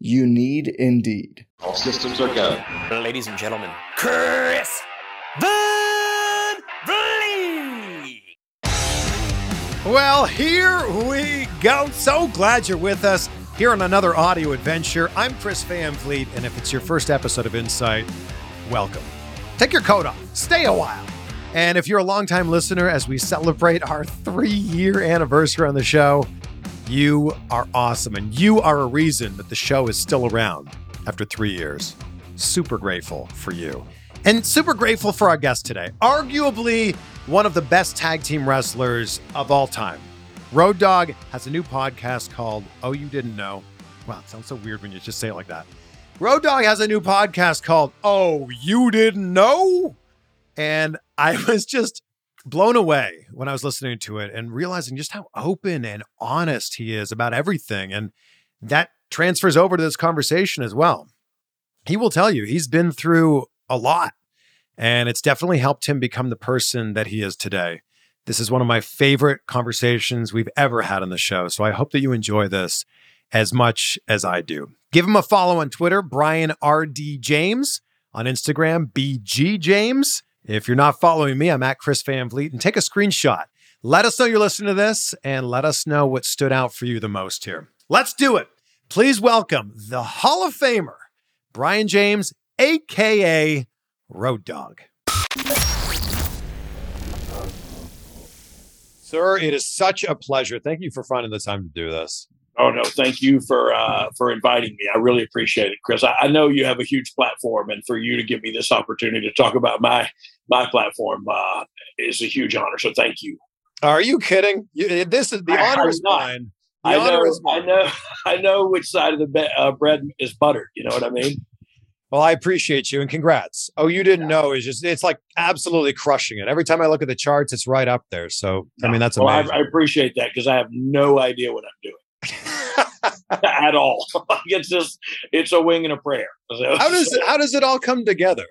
You need Indeed. All systems are go. Ladies and gentlemen, Chris Van Vliet. Well, here we go. So glad you're with us here on another audio adventure. I'm Chris Van Vliet, and if it's your first episode of Insight, welcome. Take your coat off, stay a while. And if you're a longtime listener, as we celebrate our three year anniversary on the show, you are awesome, and you are a reason that the show is still around after three years. Super grateful for you. And super grateful for our guest today. Arguably one of the best tag team wrestlers of all time. Road Dogg has a new podcast called Oh You Didn't Know. Wow, it sounds so weird when you just say it like that. Road Dogg has a new podcast called Oh You Didn't Know? And I was just blown away when I was listening to it and realizing just how open and honest he is about everything. And that transfers over to this conversation as well. He will tell you he's been through a lot, and it's definitely helped him become the person that he is today. This is one of my favorite conversations we've ever had on the show. So I hope that you enjoy this as much as I do. Give him a follow on Twitter, Brian R.D. James, on Instagram, BG James. If you're not following me, I'm at Chris Van Vliet and take a screenshot. Let us know you're listening to this and let us know what stood out for you the most here. Let's do it. Please welcome the Hall of Famer, Brian James, AKA Road Dogg. Sir, it is such a pleasure. Thank you for finding the time to do this. Oh no, thank you for uh, for inviting me. I really appreciate it, Chris. I, I, know you have a huge platform, and for you to give me this opportunity to talk about my my platform uh, is a huge honor. So thank you. Are you kidding? You, this is the honor is mine. The I know, I know, I know which side of the be- uh, bread is buttered. You know what I mean? Well, I appreciate you and congrats. Oh, you didn't know is just it's like absolutely crushing it. Every time I look at the charts, it's right up there. So I mean, that's amazing. Well, I, I appreciate that because I have no idea what I'm doing. at all. it's just it's a wing and a prayer. So, how does how does it all come together?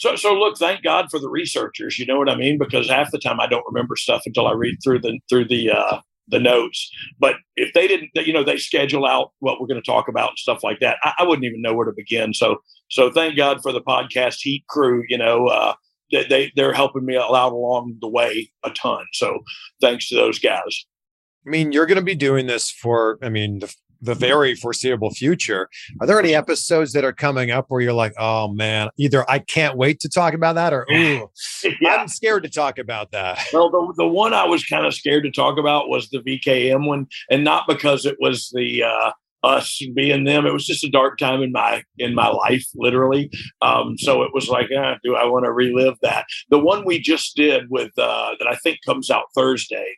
So so look, thank God for the researchers. You know what I mean? Because half the time I don't remember stuff until I read through the through the uh, the notes. But if they didn't, you know, they schedule out what we're going to talk about and stuff like that. I, I, wouldn't even know where to begin. So so thank God for the podcast Heat crew. You know. Uh, they they're helping me out along the way a ton. So thanks to those guys. I mean, you're going to be doing this for, I mean, the, the very foreseeable future. Are there any episodes that are coming up where you're like, oh man, either I can't wait to talk about that or, ooh, yeah. I'm scared to talk about that? Well, the, the one I was kind of scared to talk about was the VKM one, and not because it was the, uh, us being them. It was just a dark time in my in my life, literally. Um, so it was like, eh, do I want to relive that? The one we just did with uh, that I think comes out Thursday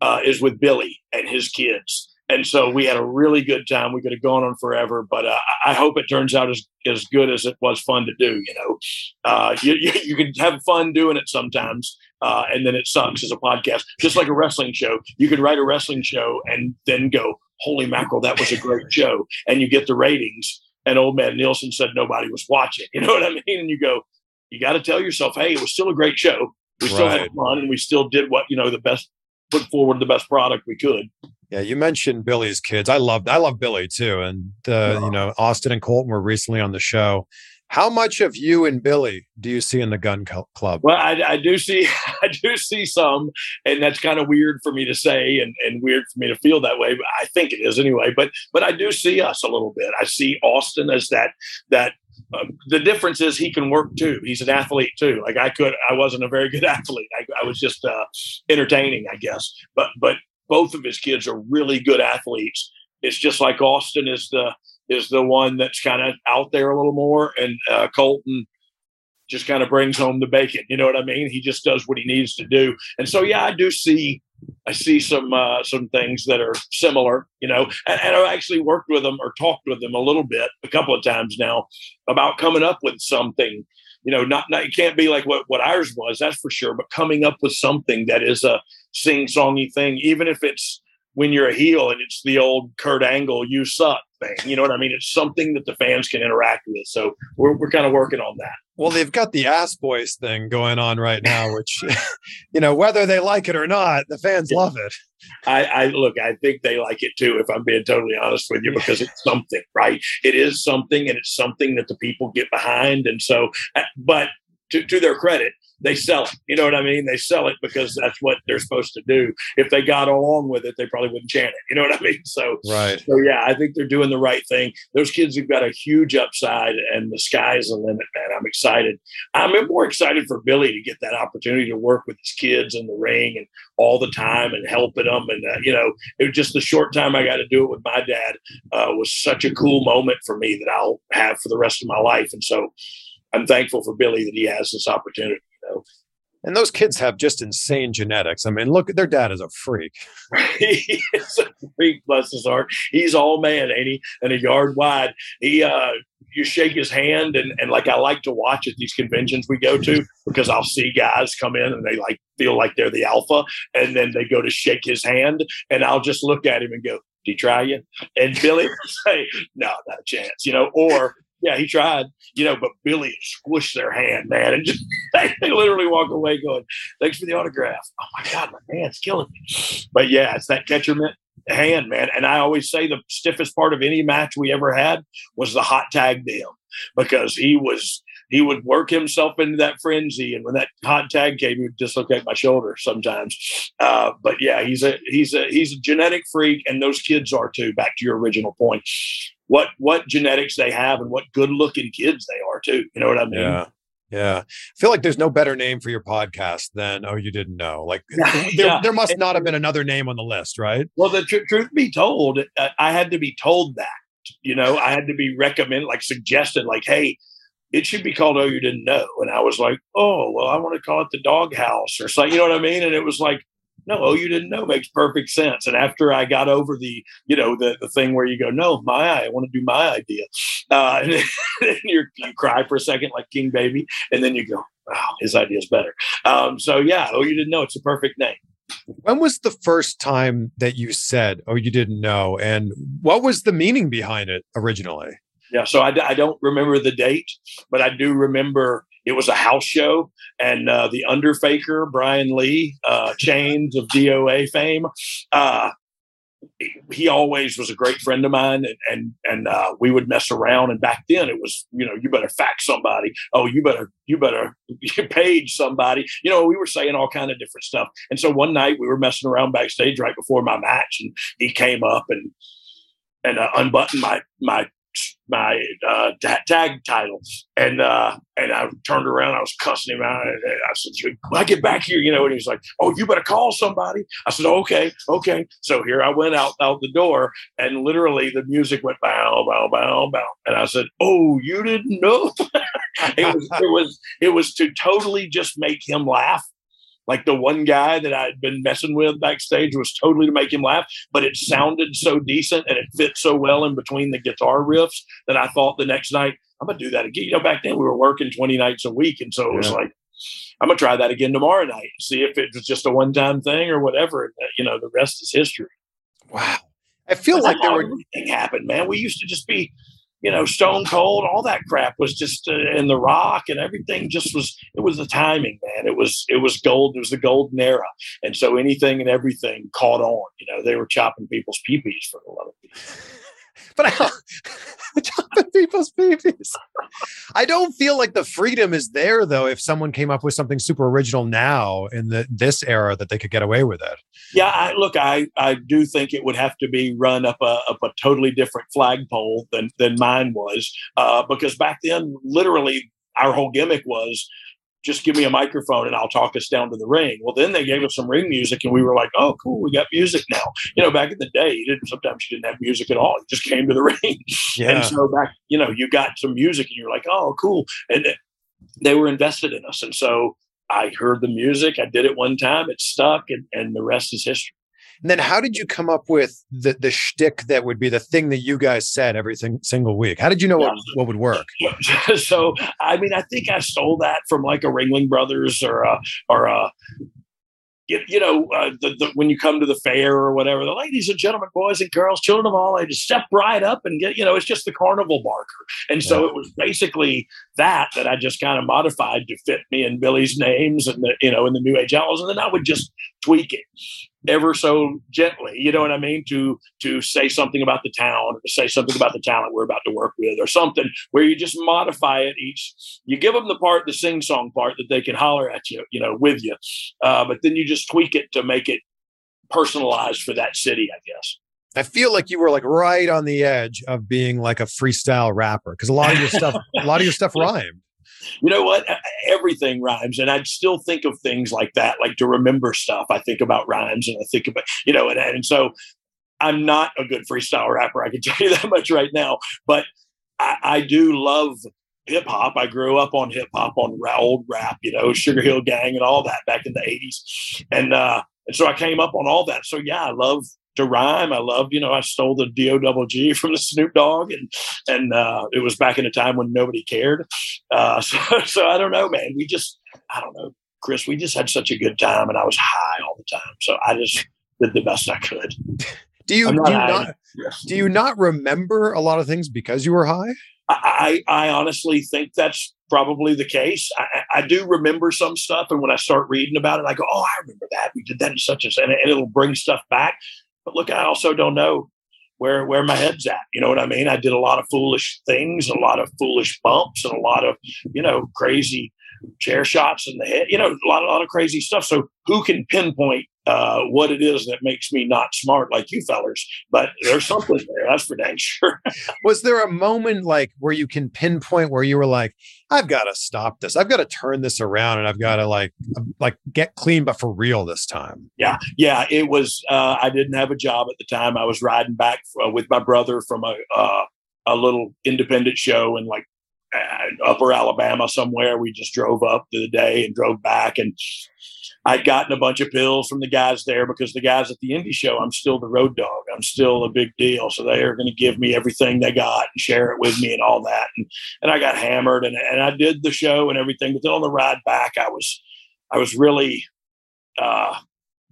uh, is with Billy and his kids. And so we had a really good time. We could have gone on forever, but uh, I hope it turns out as, as good as it was fun to do. You know, uh, you, you, you, can have fun doing it sometimes, uh, and then it sucks as a podcast. Just like a wrestling show, you could write a wrestling show and then go, "Holy mackerel, that was a great show!" And you get the ratings. And old man Nielsen said nobody was watching. You know what I mean? And you go, you got to tell yourself, "Hey, it was still a great show. We still right. had fun, and we still did what you know the best put forward the best product we could. Yeah, you mentioned Billy's kids. I love I love Billy too, and uh, you know Austin and Colton were recently on the show. How much of you and Billy do you see in the Gunn Club? Well, I, I do see, I do see some, and that's kind of weird for me to say, and, and weird for me to feel that way. But I think it is anyway. But but I do see us a little bit. I see Austin as that that uh, the difference is he can work too. He's an athlete too. Like I could, I wasn't a very good athlete. I, I was just uh, entertaining, I guess. But but both of his kids are really good athletes. It's just like Austin is the is the one that's kind of out there a little more, and uh, Colton just kind of brings home the bacon. You know what I mean? He just does what he needs to do. And so yeah, I do see I see some uh, some things that are similar, you know, and, and, I've actually worked with them or talked with them a little bit a couple of times now about coming up with something, you know, not, not it can't be like what what ours was, that's for sure, but coming up with something that is a sing songy thing, even if it's when you're a heel and it's the old Kurt Angle, you suck thing. You know what I mean? It's something that the fans can interact with. So we're, we're kind of working on that. Well, they've got the ass boys thing going on right now, which, you know, whether they like it or not, the fans love it. I, I look, I think they like it too, if I'm being totally honest with you, because it's something, right? It is something and it's something that the people get behind. And so, uh, but to, to their credit, they sell it. You know what I mean? They sell it because that's what they're supposed to do. If they got along with it, they probably wouldn't chant it. You know what I mean? So, right. So yeah, I think they're doing the right thing. Those kids have got a huge upside, and the sky's the limit, man. I'm excited. I'm more excited for Billy to get that opportunity to work with his kids in the ring and all the time and helping them. And uh, you know, it was just the short time I got to do it with my dad uh, was such a cool moment for me that I'll have for the rest of my life. And so. I'm thankful for Billy that he has this opportunity know. And those kids have just insane genetics. I mean, look, their dad is a freak. he is a freak, bless his heart. He's all man, ain't he? And a yard wide. He uh you shake his hand and, and like I like to watch at these conventions we go to because I'll see guys come in and they like feel like they're the alpha and then they go to shake his hand and I'll just look at him and go, Did he try you? And Billy will say, No, not a chance, you know, or yeah, he tried, you know, but Billy squished their hand, man, and just they, literally walk away going, "Thanks for the autograph." Oh my god, my hand's killing me. But yeah, it's that catcher hand, man. And I always say the stiffest part of any match we ever had was the hot tag to him because he was he would work himself into that frenzy, and when that hot tag came, he would dislocate my shoulder sometimes. Uh, but yeah, he's a he's a he's a genetic freak, and those kids are too. Back to your original point, what what genetics they have and what good looking kids they are too. You know what I mean? Yeah. Yeah. I feel like there's no better name for your podcast than Oh You Didn't Know. Like yeah. there, there must not have been another name on the list, right? Well, the tr- truth be told, uh, I had to be told that. You know, I had to be recommended, like suggested, like, hey, it should be called Oh You Didn't Know. And I was like, oh, well, I want to call it the doghouse or something. You know what I mean? And it was like, no, oh, you didn't know makes perfect sense. And after I got over the, you know, the, the thing where you go, no, my, I want to do my idea. Uh, and then you cry for a second like King Baby. And then you go, wow, his idea is better. Um, so yeah, oh, you didn't know it's a perfect name. When was the first time that you said, oh, you didn't know? And what was the meaning behind it originally? Yeah, so I, I don't remember the date, but I do remember it was a house show, and uh, the Underfaker, Brian Lee, uh, Chainz of DOA fame, uh, he always was a great friend of mine, and and, and uh, we would mess around. And back then, it was you know you better fax somebody. Oh, you better you better page somebody. You know, we were saying all kind of different stuff. And so one night we were messing around backstage right before my match, and he came up and and uh, unbuttoned my my my uh, tag titles, and uh, and I turned around. I was cussing him out. And I said, "When I get back here, you know," and he's like, "Oh, you better call somebody." I said, "Okay, okay." So here I went out out the door, and literally the music went bow, bow, bow, bow, and I said, "Oh, you didn't know?" it was it was it was to totally just make him laugh like the one guy that I'd been messing with backstage was totally to make him laugh, but it sounded so decent and it fit so well in between the guitar riffs that I thought the next night, I'm going to do that again. You know, back then we were working 20 nights a week. And so it was yeah. like, I'm going to try that again tomorrow night, see if it was just a one time thing or whatever. And, uh, you know, the rest is history. Wow. I feel like there were everything happened, man. We used to just be you know, Stone Cold, all that crap was just uh, in the Rock, and everything just was. It was the timing, man. It was it was gold. It was the golden era, and so anything and everything caught on. You know, they were chopping people's peepees for a lot of people. But I chopping people's babies. I don't feel like the freedom is there though. If someone came up with something super original now in the this era, that they could get away with it. Yeah, I, look, I I do think it would have to be run up a up a totally different flagpole than than mine was, uh, because back then, literally, our whole gimmick was just give me a microphone and I'll talk us down to the ring. Well, then they gave us some ring music and we were like, oh, cool, we got music now. You know, back in the day, you didn't, sometimes you didn't have music at all. You just came to the ring. Yeah. And so back, you know, you got some music and you're like, oh, cool. And uh, they were invested in us. And so I heard the music. I did it one time. It stuck and, and the rest is history. And then how did you come up with the the shtick that would be the thing that you guys said every single week? How did you know what, what would work? so I mean, I think I stole that from like a Ringling Brothers or a or a you, know, uh, the, the, when you come to the fair or whatever, the ladies and gentlemen, boys and girls, children of all ages, step right up and get, you know, it's just the carnival barker. And so yeah. it was basically that that I just kind of modified to fit me and Billy's names and the, you know, in the New Age Outlaws. And then I would just tweak it ever so gently you know what i mean? To to say something about the town or to say something about the talent we're about to work with or something where you just modify it each you give them the part the sing song part that they can holler at you you know with you uh, but then you just tweak it to make it personalized for that city i guess. I feel like you were like right on the edge of being like a freestyle rapper because a lot of your stuff, a lot of your stuff rhymed you know what? Everything rhymes. And I'd still think of things like that, like to remember stuff. I think about rhymes and I think about, you know, and, and so I'm not a good freestyle rapper. I can tell you that much right now. But I, I do love hip hop. I grew up on hip hop, on old rap, you know, Sugar Hill Gang and all that back in the 80s. And, uh, and so I came up on all that. So yeah, I love to rhyme. I loved, you know, I stole the D O double G from the Snoop Dogg, and and uh, it was back in a time when nobody cared. Uh, so, so I don't know, man. We just, I don't know, Chris. We just had such a good time, and I was high all the time. So I just did the best I could. Do you, do you not do you not remember a lot of things because you were high? I, I, I honestly think that's probably the case. I, I, do remember some stuff, and when I start reading about it, I go, "Oh, I remember that. We did that in such as," and, and it'll bring stuff back. But look, I also don't know where where my head's at. You know what I mean? I did a lot of foolish things, a lot of foolish bumps, and a lot of you know crazy chair shots in the head. You know, a lot a lot of crazy stuff. So who can pinpoint uh, what it is that makes me not smart like you fellers. But there's something there. That's for dang sure. was there a moment like where you can pinpoint where you were like, I've got to stop this. I've got to turn this around and I've got to like, um, like get clean, but for real this time. Yeah. Yeah. It was, uh, I didn't have a job at the time. I was riding back uh, with my brother from a, uh, a little independent show in like uh, upper Alabama somewhere. We just drove up to the day and drove back and I'd gotten a bunch of pills from the guys there because the guys at the indie show, I'm still the Road Dogg. I'm still a big deal. So they are going to give me everything they got and share it with me and all that. And, and I got hammered and, and I did the show and everything. But then on the ride back, I was, I was really, uh,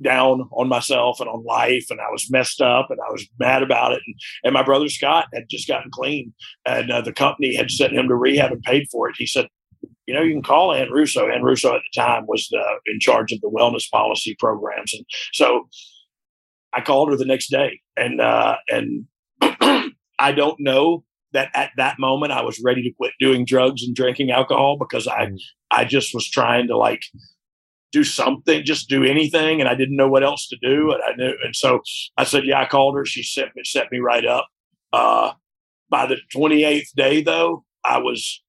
down on myself and on life and I was messed up and I was mad about it and, and my brother Scott had just gotten clean and uh, the company had sent him to rehab and paid for it. He said, you know, you can call Ann Russo. Ann Russo at the time was the, in charge of the wellness policy programs. And so I called her the next day and, uh, and I don't know that at that moment I was ready to quit doing drugs and drinking alcohol because I, mm. I just was trying to like do something, just do anything. And I didn't know what else to do. And I knew, and so I said, yeah, I called her. She set me, set me right up. Uh, by the 28th day though, I was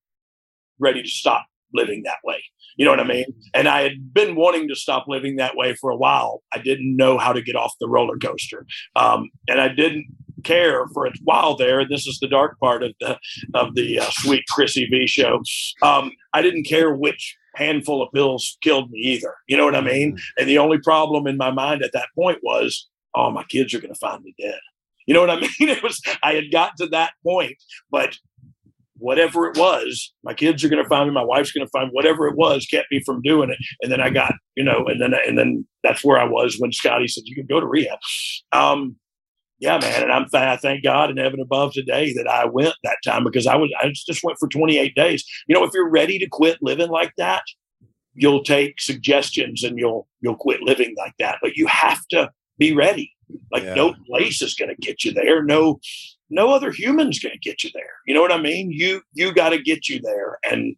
ready to stop living that way. You know what I mean? And I had been wanting to stop living that way for a while. I didn't know how to get off the roller coaster, um, and I didn't care for a while there. This is the dark part of the of the uh, sweet Chrissy V show. Um, I didn't care which handful of pills killed me either. You know what I mean? Mm-hmm. And the only problem in my mind at that point was, oh, my kids are going to find me dead. You know what I mean? It was I had got to that point, but whatever it was, my kids are going to find me, my wife's going to find whatever it was kept me from doing it. And then I got, you know, and then and then that's where I was when Scotty said you can go to rehab. Um, yeah, man, and I'm th- I thank God and heaven above today that I went that time because I was I just went for 28 days. You know, if you're ready to quit living like that, you'll take suggestions and you'll you'll quit living like that. But you have to be ready. Like yeah. no place is going to get you there. No no other human's going to get you there. You know what I mean? You you got to get you there, and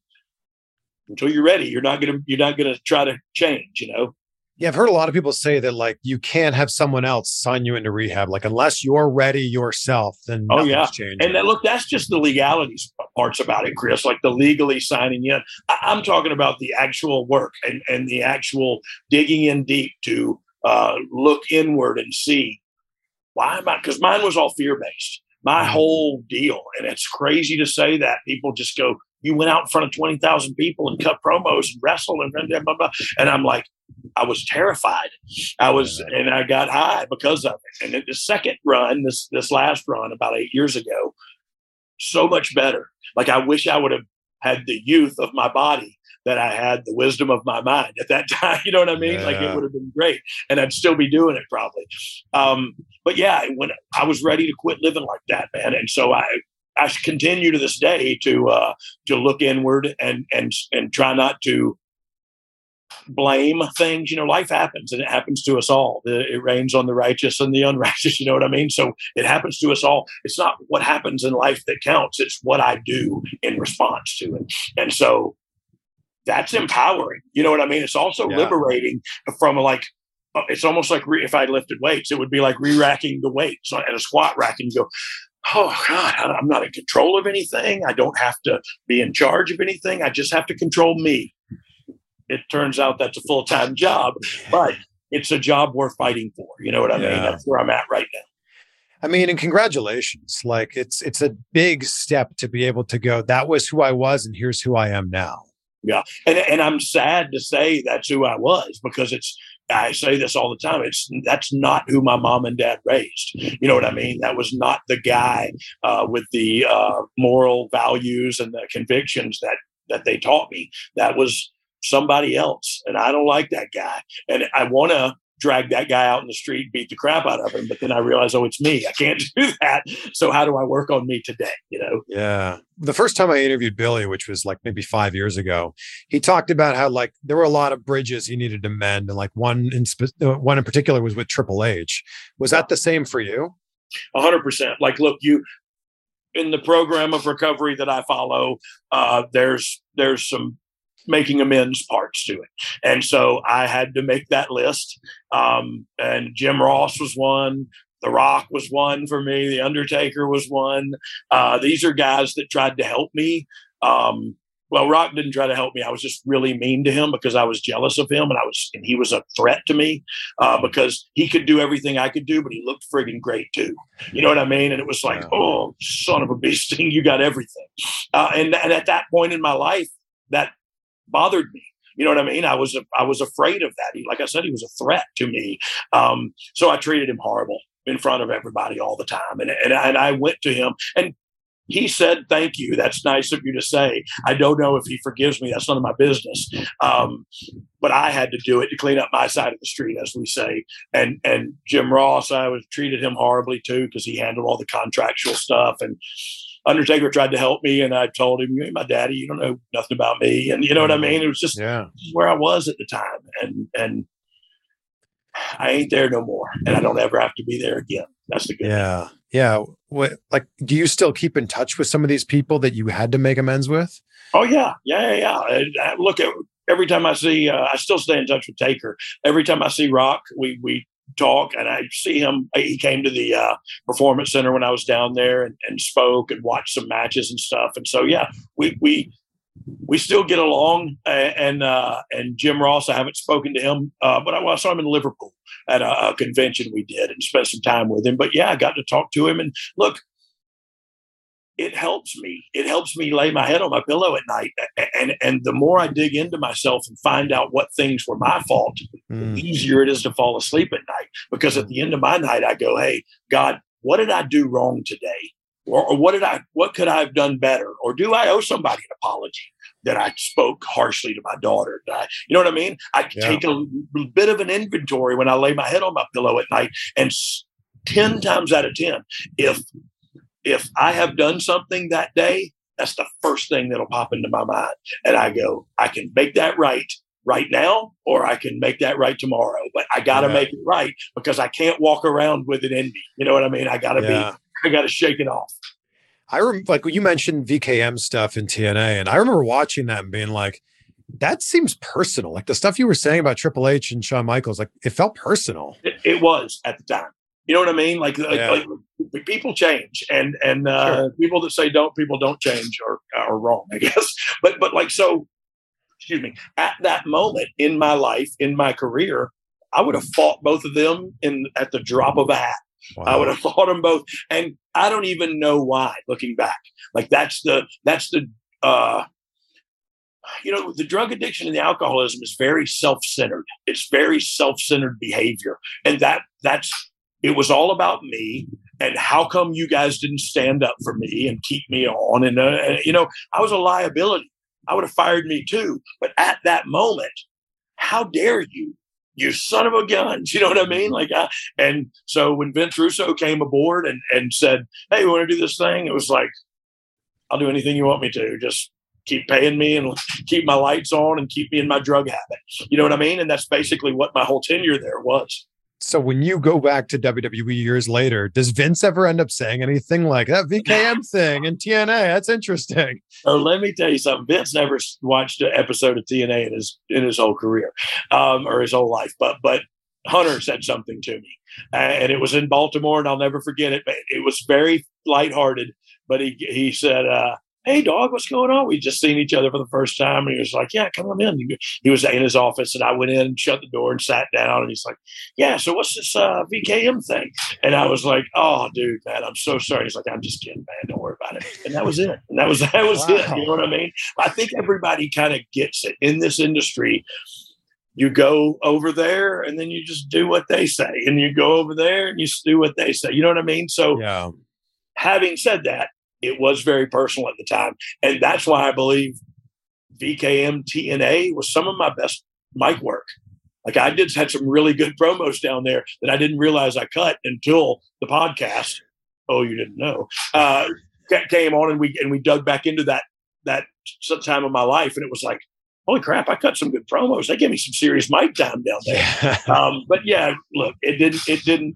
until you're ready, you're not gonna you're not gonna try to change. You know. Yeah, I've heard a lot of people say that like you can't have someone else sign you into rehab. Like unless you're ready yourself, then oh yeah, changing. and that, look, that's just the legalities parts about it, Chris. Like the legally signing in. I, am talking about the actual work and and the actual digging in deep to uh, look inward and see why am I? Because mine was all fear based. My mm-hmm. whole deal, and it's crazy to say that people just go, "You went out in front of twenty thousand people and cut promos and wrestled and blah, blah, blah. and I'm like, I was terrified. I was, and I got high because of it. And the second run, this this last run about eight years ago, so much better. Like I wish I would have had the youth of my body that I had the wisdom of my mind at that time. You know what I mean? Yeah. Like it would have been great, and I'd still be doing it probably. Um, but yeah, when I was ready to quit living like that, man, and so I I continue to this day to uh, to look inward and and and try not to blame things. You know, life happens and it happens to us all. It rains on the righteous and the unrighteous. You know what I mean? So it happens to us all. It's not what happens in life that counts. It's what I do in response to it. And so that's empowering. You know what I mean? It's also yeah. liberating from like, uh, it's almost like re- if I lifted weights, it would be like re-racking the weights at a squat rack and you go, oh God, I'm not in control of anything. I don't have to be in charge of anything. I just have to control me. It turns out that's a full time job, but it's a job worth fighting for. You know what I yeah. mean? That's where I'm at right now. I mean, and congratulations. Like it's it's a big step to be able to go, that was who I was and here's who I am now. Yeah. And and I'm sad to say that's who I was because it's I say this all the time. It's that's not who my mom and dad raised. You know what I mean? That was not the guy uh, with the uh, moral values and the convictions that that they taught me. That was somebody else, and I don't like that guy. And I want to drag that guy out in the street, beat the crap out of him. But then I realize, oh, it's me. I can't do that. So how do I work on me today? You know? Yeah. The first time I interviewed Billy, which was like maybe five years ago, he talked about how like there were a lot of bridges he needed to mend, and like one in spe- uh, one in particular was with Triple H. Was that the same for you? A hundred percent. Like, look, you in the program of recovery that I follow, uh, there's there's some making amends parts to it. And so I had to make that list. Um, and Jim Ross was one. The Rock was one for me. The Undertaker was one. Uh, these are guys that tried to help me. Um, well, Rock didn't try to help me. I was just really mean to him because I was jealous of him, and I was, and he was a threat to me uh, because he could do everything I could do, but he looked friggin' great too. You know what I mean? And it was like, oh, son of a beast, thing, you got everything. Uh, and and at that point in my life, that bothered me. You know what I mean? I was I was afraid of that. He, like I said, he was a threat to me. Um, so I treated him horrible in front of everybody all the time. And, and and I went to him and he said, "Thank you. That's nice of you to say." I don't know if he forgives me. That's none of my business. Um, but I had to do it to clean up my side of the street, as we say. And and Jim Ross, I was treated him horribly too because he handled all the contractual stuff and Undertaker tried to help me, and I told him, "You ain't my daddy. You don't know nothing about me." And you know what I mm-hmm. mean? It was just yeah. where I was at the time, and and I ain't there no more, and I don't ever have to be there again. That's the good. Yeah, thing. yeah. What like? Do you still keep in touch with some of these people that you had to make amends with? Oh yeah, yeah, yeah. yeah. I, I look at every time I see, uh, I still stay in touch with Taker. Every time I see Rock, we we talk and I see him. He came to the uh, performance center when I was down there and, and spoke and watched some matches and stuff. And so, yeah, we, we, we still get along and, uh, and Jim Ross, I haven't spoken to him, uh, but I, well, I saw him in Liverpool at a, a convention we did and spent some time with him. But yeah, I got to talk to him and look, it helps me. It helps me lay my head on my pillow at night. And and the more I dig into myself and find out what things were my fault, mm. the easier it is to fall asleep at night. Because at the end of my night, I go, "Hey, God, what did I do wrong today? Or, or what did I? What could I have done better? Or do I owe somebody an apology?" that I spoke harshly to my daughter. I, you know what I mean? I yeah. take a bit of an inventory when I lay my head on my pillow at night, and 10 times out of 10, if if I have done something that day, that's the first thing that'll pop into my mind. And I go, I can make that right right now, or I can make that right tomorrow. But I got to yeah. make it right because I can't walk around with it in me. You know what I mean? I got to yeah. be I got to shake it off. I remember, like you mentioned VKM stuff in TNA, and I remember watching that and being like, that seems personal. Like the stuff you were saying about Triple H and Shawn Michaels, like it felt personal. It, it was at the time. You know what I mean? Like, like, Yeah. like people change, and and uh, Sure. people that say don't, people don't change, are are wrong, I guess. But but like so, excuse me. At that moment in my life, in my career, I would have fought both of them in at the drop of a hat. I would have fought them both, and I don't even know why. Looking back, like that's the that's the uh, you know the drug addiction and the alcoholism is very self-centered. It's very self-centered behavior, and that that's it was all about me. And how come you guys didn't stand up for me and keep me on? And uh, you know, I was a liability. I would have fired me too. But at that moment, how dare you? You son of a gun. You know what I mean? Like, I, and so when Vince Russo came aboard and, and said, Hey, we want to do this thing, it was like, I'll do anything you want me to. Just keep paying me and keep my lights on and keep me in my drug habit. You know what I mean? And that's basically what my whole tenure there was. So when you go back to WWE years later, does Vince ever end up saying anything like that VKM thing and TNA? That's interesting. Oh, let me tell you something. Vince never watched an episode of TNA in his in his whole career, um, or his whole life. But but Hunter said something to me, uh, and it was in Baltimore, and I'll never forget it. But it was very lighthearted. But he he said, uh, "Hey, dog, what's going on? We just seen each other for the first time." And he was like, "Yeah, come on in." He, was in his office, and I went in and shut the door and sat down. And he's like, "Yeah, so what's this uh, VKM thing?" And I was like, "Oh, dude, man, I'm so sorry." He's like, "I'm just kidding, man. Don't worry about it." And that was it. And that was that was it. You know what I mean? I think everybody kind of gets it in this industry. You go over there and then you just do what they say, and you go over there and you do what they say. You know what I mean? So, Yeah. having said that, it was very personal at the time, and that's why I believe VKM TNA was some of my best mic work. Like I did had some really good promos down there that I didn't realize I cut until the podcast. Oh, you didn't know? Uh, came on and we and we dug back into that that time of my life, and it was like, holy crap! I cut some good promos. They gave me some serious mic time down there. Um, but yeah, look, it didn't it didn't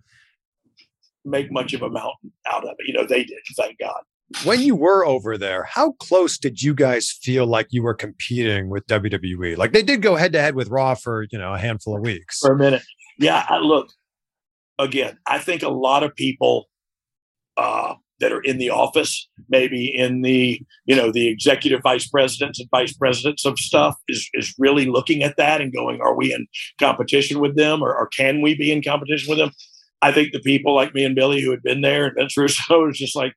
make much of a mountain out of it. You know, they did. Thank God. When you were over there, how close did you guys feel like you were competing with WWE? Like they did go head to head with Raw for, you know, a handful of weeks. for a minute. Yeah, I, look, again, I think a lot of people uh, that are in the office, maybe in the you know the executive vice presidents and vice presidents of stuff, is is really looking at that and going, are we in competition with them, or, or can we be in competition with them? I think the people like me and Billy who had been there and Vince Russo was just like,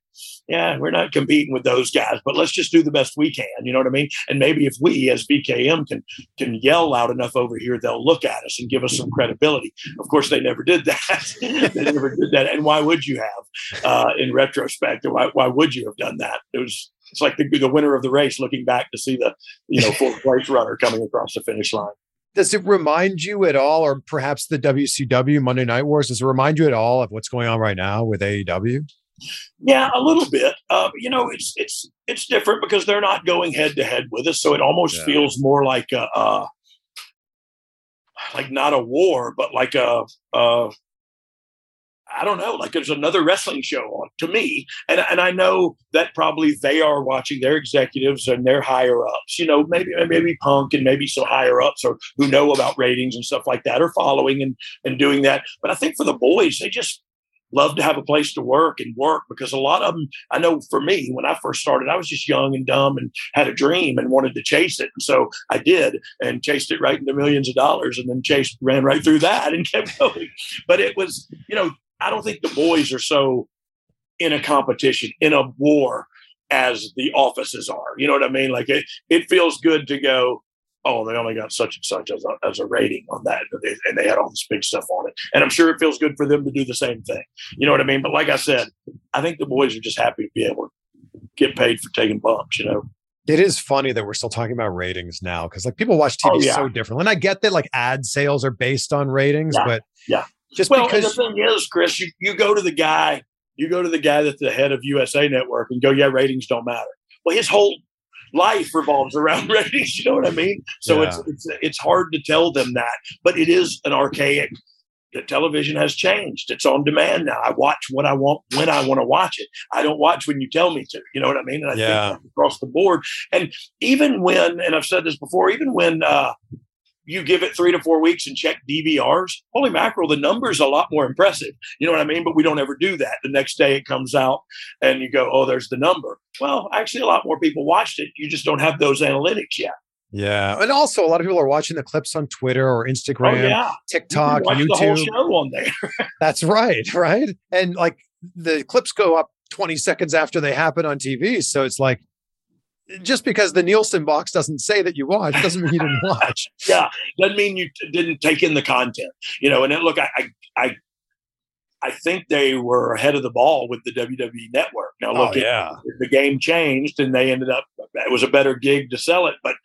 yeah, we're not competing with those guys, but let's just do the best we can. You know what I mean? And maybe if we as VKM can can yell loud enough over here, they'll look at us and give us some credibility. Of course, they never did that. they never did that. And why would you have, uh, in retrospect? Why, why would you have done that? It was. It's like the, the winner of the race looking back to see the, you know, fourth place runner coming across the finish line. Does it remind you at all, or perhaps the WCW Monday Night Wars, does it remind you at all of what's going on right now with AEW? Yeah, a little bit. Uh, you know, it's it's it's different because they're not going head to head with us, so it almost Yeah. feels more like a, uh, like not a war, but like a, uh, I don't know, like there's another wrestling show on to me, and and I know that probably they are watching their executives and their higher ups. You know, maybe maybe Punk and maybe some higher ups or who know about ratings and stuff like that are following and and doing that. But I think for the boys, they just love to have a place to work and work because a lot of them i know for me when i first started i was just young and dumb and had a dream and wanted to chase it and so i did and chased it right into millions of dollars and then chased ran right through that and kept going but it was you know i don't think the boys are so in a competition in a war as the offices are you know what i mean like it, it feels good to go oh, they only got such and such as a, as a rating on that. And they, and they had all this big stuff on it. And I'm sure it feels good for them to do the same thing. You know what I mean? But like I said, I think the boys are just happy to be able to get paid for taking bumps, you know? It is funny that we're still talking about ratings now because like people watch TV Oh, yeah. so differently. And I get that like ad sales are based on ratings, Yeah, but yeah. Just Well, and the thing is, Chris, you, you go to the guy, you go to the guy that's the head of USA Network and go, yeah, ratings don't matter. Well, his whole life revolves around ratings. You know what I mean? So it's, it's it's hard to tell them that, but it is an archaic the television has changed. It's on demand now. I watch what I want when I want to watch it. I don't watch when you tell me to. You know what I mean? And I Yeah. think across the board. And even when, and I've said this before, even when uh, you give it three to four weeks and check DVRs, holy mackerel, the number's a lot more impressive. You know what I mean? But we don't ever do that. The next day it comes out and you go, oh, there's the number. Well, actually, a lot more people watched it. You just don't have those analytics yet. Yeah. And also, a lot of people are watching the clips on Twitter or Oh, Instagram, yeah. TikTok, you can watch the whole YouTube. show on there. That's right. Right. And like the clips go up 20 seconds after they happen on TV. So it's like, just because the Nielsen box doesn't say that you watch doesn't mean you didn't watch. yeah, doesn't mean you t- didn't take in the content, you know. And then, look, I, I, I, think they were ahead of the ball with the WWE Network. Now, look, Oh, yeah. the game changed, and they ended up. It was a better gig to sell it, but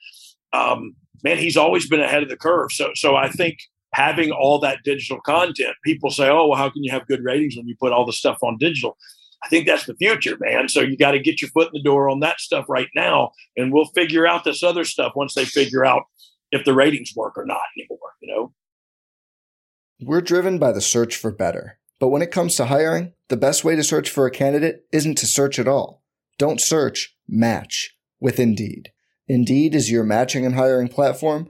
um, man, he's always been ahead of the curve. So, so I think having all that digital content, people say, "Oh, well, how can you have good ratings when you put all the stuff on digital?" I think that's the future, man. So you got to get your foot in the door on that stuff right now, and we'll figure out this other stuff once they figure out if the ratings work or not anymore. You know? We're driven by the search for better. But when it comes to hiring, the best way to search for a candidate isn't to search at all. Don't search, match with Indeed. Indeed is your matching and hiring platform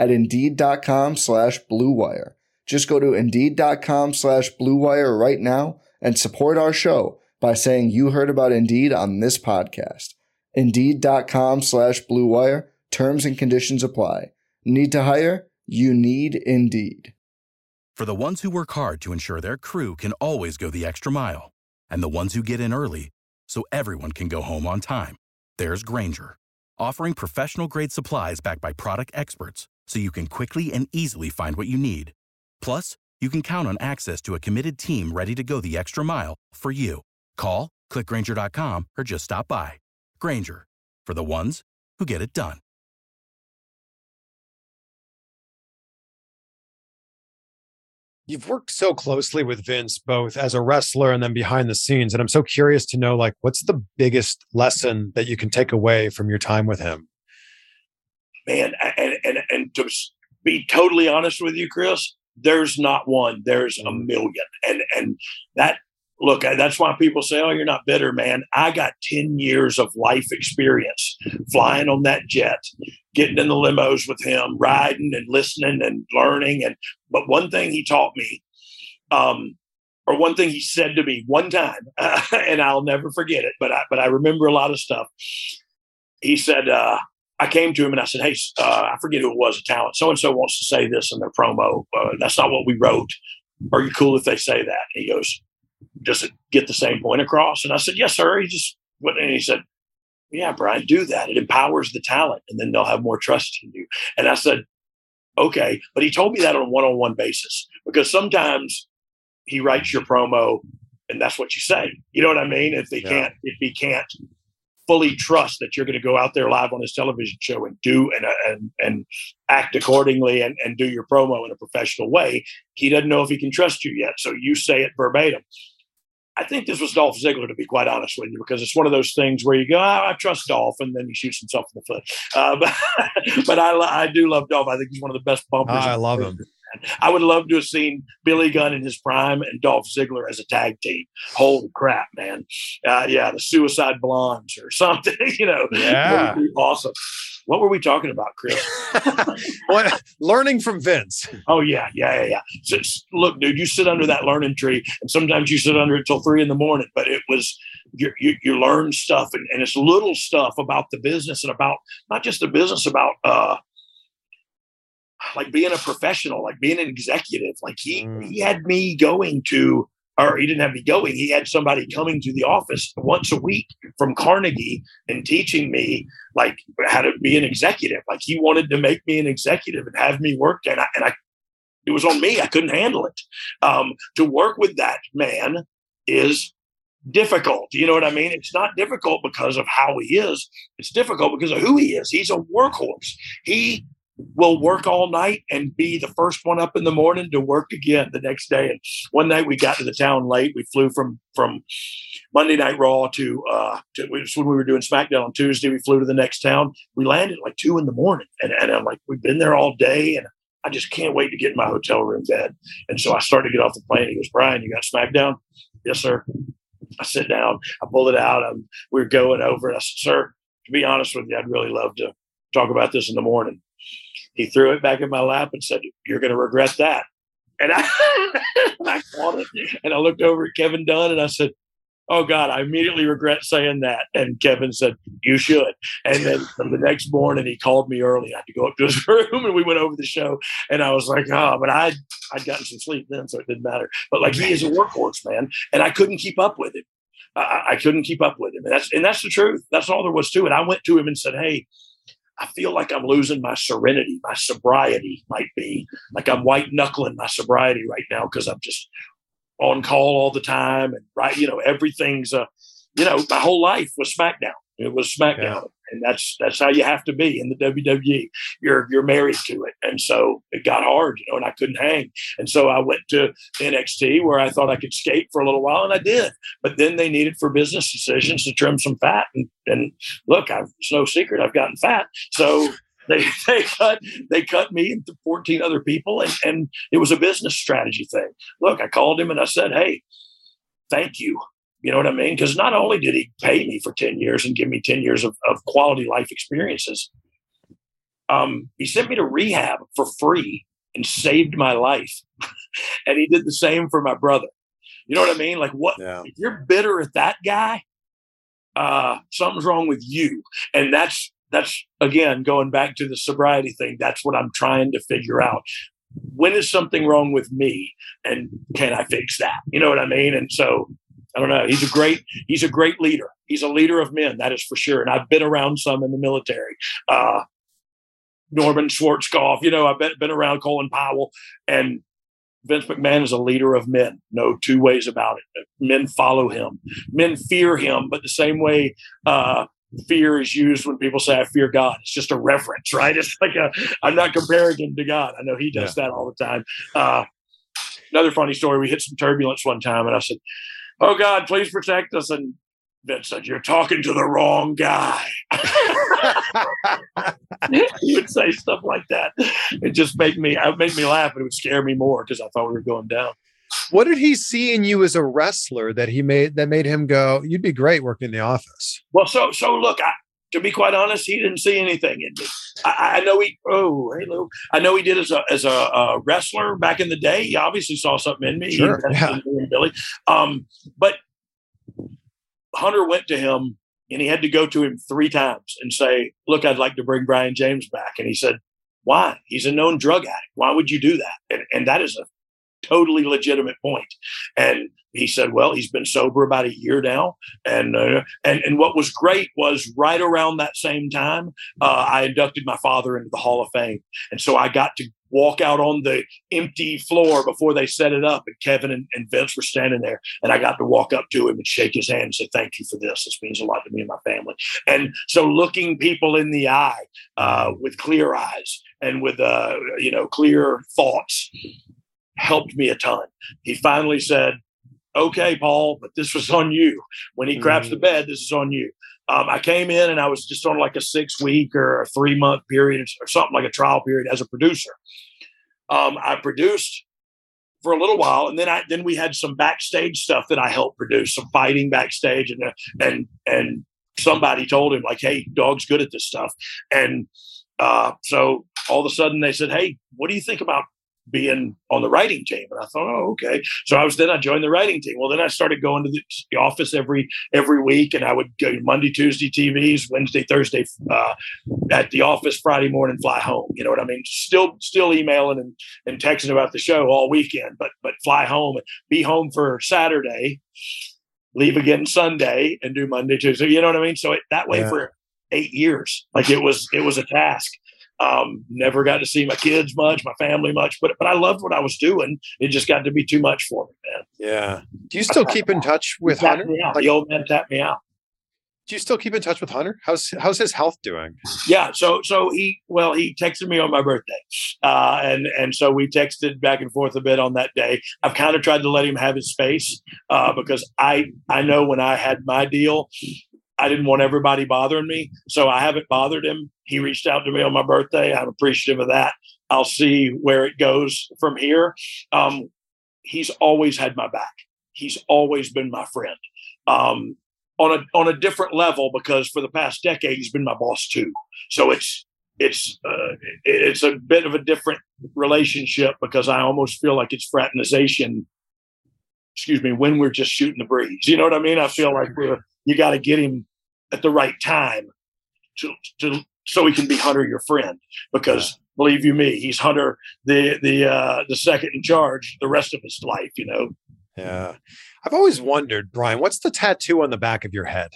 at Indeed.com slash BlueWire. Just go to Indeed.com slash BlueWire right now and support our show by saying you heard about Indeed on this podcast. Indeed.com slash BlueWire. Terms and conditions apply. Need to hire? You need Indeed. For the ones who work hard to ensure their crew can always go the extra mile, and the ones who get in early so everyone can go home on time, there's Grainger, offering professional grade supplies backed by product experts so you can quickly and easily find what you need. Plus, you can count on access to a committed team ready to go the extra mile for you. Call, clickgranger.com, or just stop by. Grainger, for the ones who get it done. You've worked so closely with Vince, both as a wrestler and then behind the scenes. And I'm so curious to know, like, what's the biggest lesson that you can take away from your time with him? Man and, and and to be totally honest with you chris there's not one there's a million. And and that look that's why people say oh you're not bitter man. I got 10 years of life experience flying on that jet getting in the limos with him riding and listening and learning. And but one thing he taught me um or one thing he said to me one time and i'll never forget it but i but i remember a lot of stuff. He said uh I came to him and I said, "Hey, uh, I forget who it was, a talent. So and so wants to say this in their promo. Uh, that's not what we wrote. Are you cool if they say that?" And he goes, "Does it get the same point across?" And I said, "Yes, sir." He just went and he said, "Yeah, Brian, do that. It empowers the talent, and then they'll have more trust in you." And I said, "Okay," but he told me that on a one-on-one basis because sometimes he writes your promo, and that's what you say. You know what I mean? If they Yeah. can't, if he can't fully trust that you're going to go out there live on his television show and do and and, and act accordingly and, and do your promo in a professional way. He doesn't know if he can trust you yet. So you say it verbatim. I think this was Dolph Ziggler, to be quite honest with you, because it's one of those things where you go, oh, I trust Dolph, and then he shoots himself in the foot. Uh, but but I, I do love Dolph. I think he's one of the best bumpers. Ah, I love him. I would love to have seen Billy Gunn in his prime and Dolph Ziggler as a tag team. Holy crap, man! Uh, yeah, the Suicide Blondes or something. You know, Yeah. That would be awesome. What were we talking about, Chris? What, learning from Vince. oh yeah, yeah, yeah, yeah. S- look, dude, you sit under that learning tree, and sometimes you sit under it till three in the morning. But it was you, you, you learn stuff, and, and it's little stuff about the business and about not just the business, about uh, like being a professional, like being an executive. Like he Mm. he had me going to, or he didn't have me going. He had somebody coming to the office once a week from Carnegie and teaching me like how to be an executive. Like he wanted to make me an executive and have me work. And I and I it was on me. I couldn't handle it. Um, to work with that man is difficult. You know what I mean? It's not difficult because of how he is. It's difficult because of who he is. He's a workhorse. He will work all night and be the first one up in the morning to work again the next day. And one night we got to the town late. We flew from from Monday Night Raw to, uh, to when we were doing SmackDown on Tuesday. We flew to the next town. We landed like two in the morning, and, and I'm like, we've been there all day, and I just can't wait to get in my hotel room bed. And so I started to get off the plane. He goes, Brian, you got SmackDown? Yes, sir. I sit down. I pull it out. I'm, we're going over. And I said, sir, to be honest with you, I'd really love to talk about this in the morning. He threw it back in my lap and said, You're going to regret that. And I, I caught it and I looked over at Kevin Dunn and I said, Oh God, I immediately regret saying that. And Kevin said, You should. And then the next morning he called me early. I had to go up to his room and we went over the show. And I was like, Oh, but I I'd gotten some sleep then, so it didn't matter. But like he is a workhorse, man. And I couldn't keep up with him. I, I couldn't keep up with him. And that's and that's the truth. That's all there was to it. I went to him and said, Hey, I feel like I'm losing my serenity, my sobriety might be like I'm white knuckling my sobriety right now because I'm just on call all the time and right, you know, everything's a, you know, my whole life was SmackDown. It was SmackDown. And that's that's how you have to be in the WWE. You're you're married to it, and so it got hard, you know. And I couldn't hang, and so I went to NXT where I thought I could skate for a little while, and I did. But then they needed for business decisions to trim some fat, and, and look, I've, it's no secret I've gotten fat, so. They, they cut they cut me and 14 other people and, and it was a business strategy thing. Look, I called him and I said, Hey, thank you you know what I mean? Because not only did he pay me for 10 years and give me 10 years of, of quality life experiences, um, he sent me to rehab for free and saved my life. and he did the same for my brother. You know what I mean? Like, what yeah. if you're bitter at that guy? Uh, something's wrong with you. And that's that's again going back to the sobriety thing. That's what I'm trying to figure out. When is something wrong with me, and can I fix that? You know what I mean? And so I don't know. He's a great he's a great leader. He's a leader of men, that is for sure. And I've been around some in the military. Uh, Norman Schwarzkopf, you know, I've been, been around Colin Powell, and Vince McMahon is a leader of men. No two ways about it. Men follow him. Men fear him, but the same way uh, fear is used when people say I fear God. It's just a reference, right? It's like a I'm not comparing him to God. I know he does yeah. that all the time. Uh, another funny story. We hit some turbulence one time, and I said, oh God, please protect us. And Vince said, you're talking to the wrong guy. he would say stuff like that. It just made me, it made me laugh, but it would scare me more because I thought we were going down. What did he see in you as a wrestler that he made that made him go, "You'd be great working in the office"? Well, so so look, I, to be quite honest, he didn't see anything in me. I, I know he. Oh, hey Lou. I know he did as a as a, a, wrestler back in the day. He obviously saw something in me. Sure, yeah. Billy. Um, but Hunter went to him and he had to go to him three times and say, "Look, I'd like to bring Brian James back." And he said, "Why? He's a known drug addict. Why would you do that?" And, and that is a totally legitimate point. And he said, "Well, he's been sober about a year now, and uh, and and what was great was right around that same time, uh, I inducted my father into the Hall of Fame, and so I got to walk out on the empty floor before they set it up, and Kevin and, and Vince were standing there, and I got to walk up to him and shake his hand and say, "Thank you for this. This means a lot to me and my family." And so, looking people in the eye uh, with clear eyes and with uh, you know clear thoughts helped me a ton. He finally said, okay, Paul, but this was on you. When he craps mm-hmm. the bed, this is on you. Um, I came in and I was just on like a six week or a three month period or something like a trial period as a producer. Um, I produced for a little while, and then I then we had some backstage stuff that I helped produce, some fighting backstage, and uh, and and somebody told him like, "Hey, Dogg's good at this stuff," and uh, so all of a sudden they said, "Hey, what do you think about being on the writing team. And I thought, oh, okay. So I was then I joined the writing team. Well, then I started going to the office every every week, and I would go Monday, Tuesday TVs, Wednesday, Thursday uh, at the office, Friday morning, fly home. You know what I mean? Still still emailing and, and texting about the show all weekend, but but fly home, be home for Saturday, leave again Sunday, and do Monday, Tuesday. You know what I mean? So it, that way yeah. for eight years, like it was it was a task. Um, never got to see my kids much, my family much, but but I loved what I was doing. It just got to be too much for me, man. Yeah. Do you still keep in touch with Hunter? Like, the old man tapped me out. do you still keep in touch with Hunter? How's how's his health doing? Yeah, so so he well he texted me on my birthday, uh, and and so we texted back and forth a bit on that day. I've kind of tried to let him have his space uh, because I I know when I had my deal, I didn't want everybody bothering me, so I haven't bothered him. He reached out to me on my birthday. I'm appreciative of that. I'll see where it goes from here. Um, he's always had my back. He's always been my friend. Um, on a on a different level because for the past decade he's been my boss too. So it's it's uh, it's a bit of a different relationship because I almost feel like it's fraternization. Excuse me, when we're just shooting the breeze. You know what I mean? I feel like we're you got to get him at the right time to to so he can be Hunter your friend because believe you me, he's Hunter the the uh, the second in charge the rest of his life. You know. Yeah. I've always wondered, Brian, what's the tattoo on the back of your head?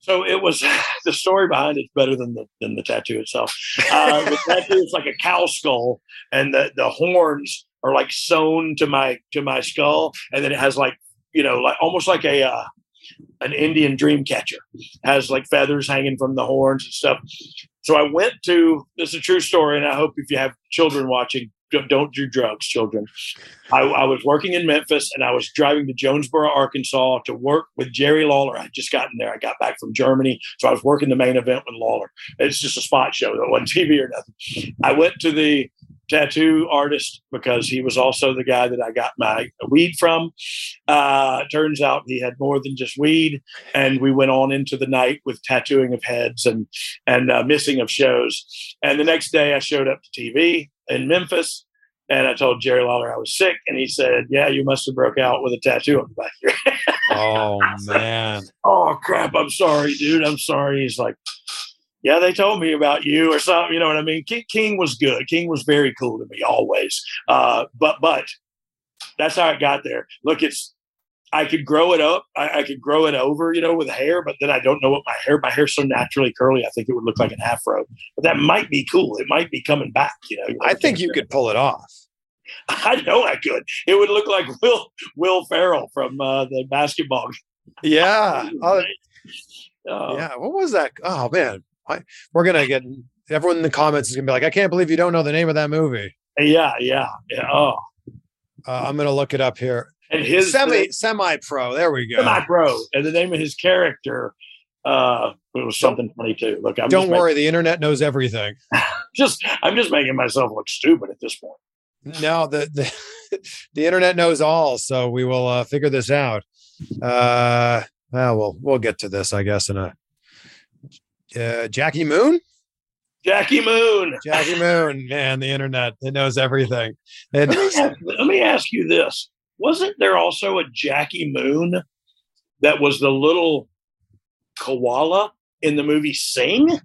So it was the story behind it's better than the than the tattoo itself. Uh, the tattoo is like a cow skull, and the the horns are like sewn to my to my skull, and then it has like you know like almost like a uh, an Indian dream catcher has like feathers hanging from the horns and stuff. So I went to this is a true story, and I hope if you have children watching, don't, do drugs, children. I, I was working in Memphis, and I was driving to Jonesboro, Arkansas, to work with Jerry Lawler. I just gotten there. I got back from Germany, so I was working the main event with Lawler. It's just a spot show, that wasn't TV or nothing. I went to the tattoo artist because he was also the guy that I got my weed from. Uh, turns out he had more than just weed, and we went on into the night with tattooing of heads and and uh, missing of shows. And the next day, I showed up to TV in Memphis. And I told Jerry Lawler I was sick, and he said, "Yeah, you must have broke out with a tattoo on the back of your head." Oh man. oh crap! I'm sorry, dude. I'm sorry. He's like, yeah, they told me about you or something. You know what I mean? King, King was good. King was very cool to me always. Uh, but but that's how I got there. Look, it's I could grow it up. I, I could grow it over, you know, with hair. But then I don't know what my hair. My hair's so naturally curly. I think it would look like an afro. But that might be cool. It might be coming back. You know. I think you could pull it off. I know I could. It would look like Will Will Ferrell from uh, the basketball. Yeah. Oh, Uh, yeah. What was that? Oh man. I, we're gonna get everyone in the comments is gonna be like, I can't believe you don't know the name of that movie. yeah, yeah, yeah. Oh, Uh, I'm gonna look it up here. and his Semi semi pro. There we go. semi pro, and the name of his character uh, it was something funny too. Look, I'm Don't worry, the internet knows everything. just I'm just making myself look stupid at this point. No, the the, the internet knows all, so we will uh, figure this out. Uh, well, we'll we'll get to this, I guess, in a uh, Jackie Moon. Jackie Moon. Jackie Moon, man, the internet it knows everything. It, Let me, ask, let me ask you this: Wasn't there also a Jackie Moon that was the little koala in the movie Sing?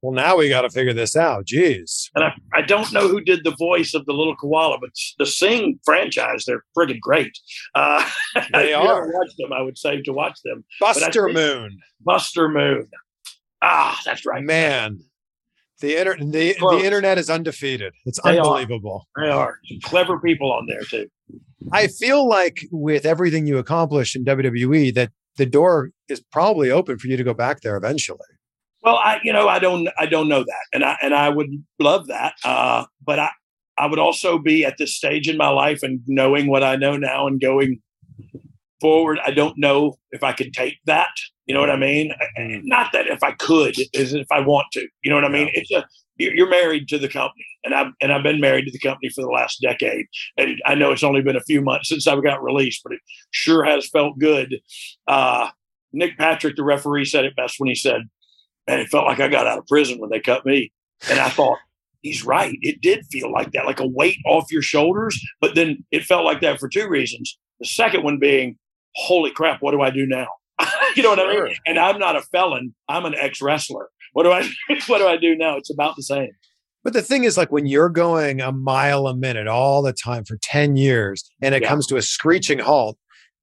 well, now we got to figure this out. Jeez. And I, I don't know who did the voice of the little koala, but the Sing franchise, they're pretty great. Uh, They are. watched them, I would say to watch them. Buster think- Moon, Buster Moon. Ah, that's right. man. The inter- the, Close. the internet is undefeated. It's They are. unbelievable. They are Some clever people on there too. I feel like with everything you accomplish in WWE, that the door is probably open for you to go back there eventually. Well, I you know I don't I don't know that, and I and I would love that, uh, but I I would also be at this stage in my life and knowing what I know now and going forward. I don't know if I could take that. You know what I mean? Mm. Not that if I could, is if I want to. You know what I mean? It's a you're you're married to the company, and I've and I've been married to the company for the last decade. And I know it's only been a few months since I've got released, but it sure has felt good. Uh, Nick Patrick, the referee, said it best when he said, "Man, it felt like I got out of prison when they cut me." And I thought. He's right. It did feel like that, like a weight off your shoulders. But then it felt like that for two reasons. The second one being, holy crap, what do I do now? you know what I mean? And I'm not a felon. I'm an ex wrestler. What do I what do I do now? It's about the same. But the thing is, like when you're going a mile a minute all the time for 10 years and it Yeah. comes to a screeching halt,